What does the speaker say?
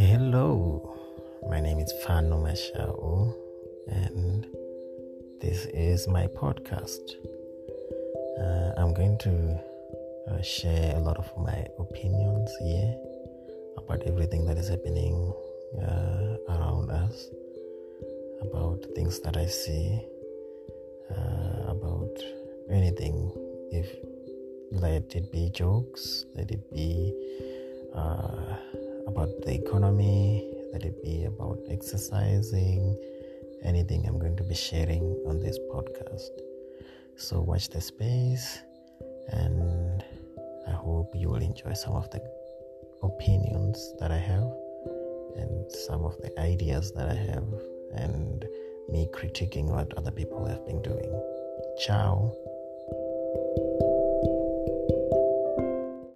Hello, my name is Fano Mashao, and this is my podcast. Uh, I'm going to uh, share a lot of my opinions here about everything that is happening uh, around us, about things that I see, uh, about anything. If let it be jokes, let it be uh, about the economy, let it be about exercising, anything I'm going to be sharing on this podcast. So watch the space, and I hope you will enjoy some of the opinions that I have and some of the ideas that I have, and me critiquing what other people have been doing. Ciao.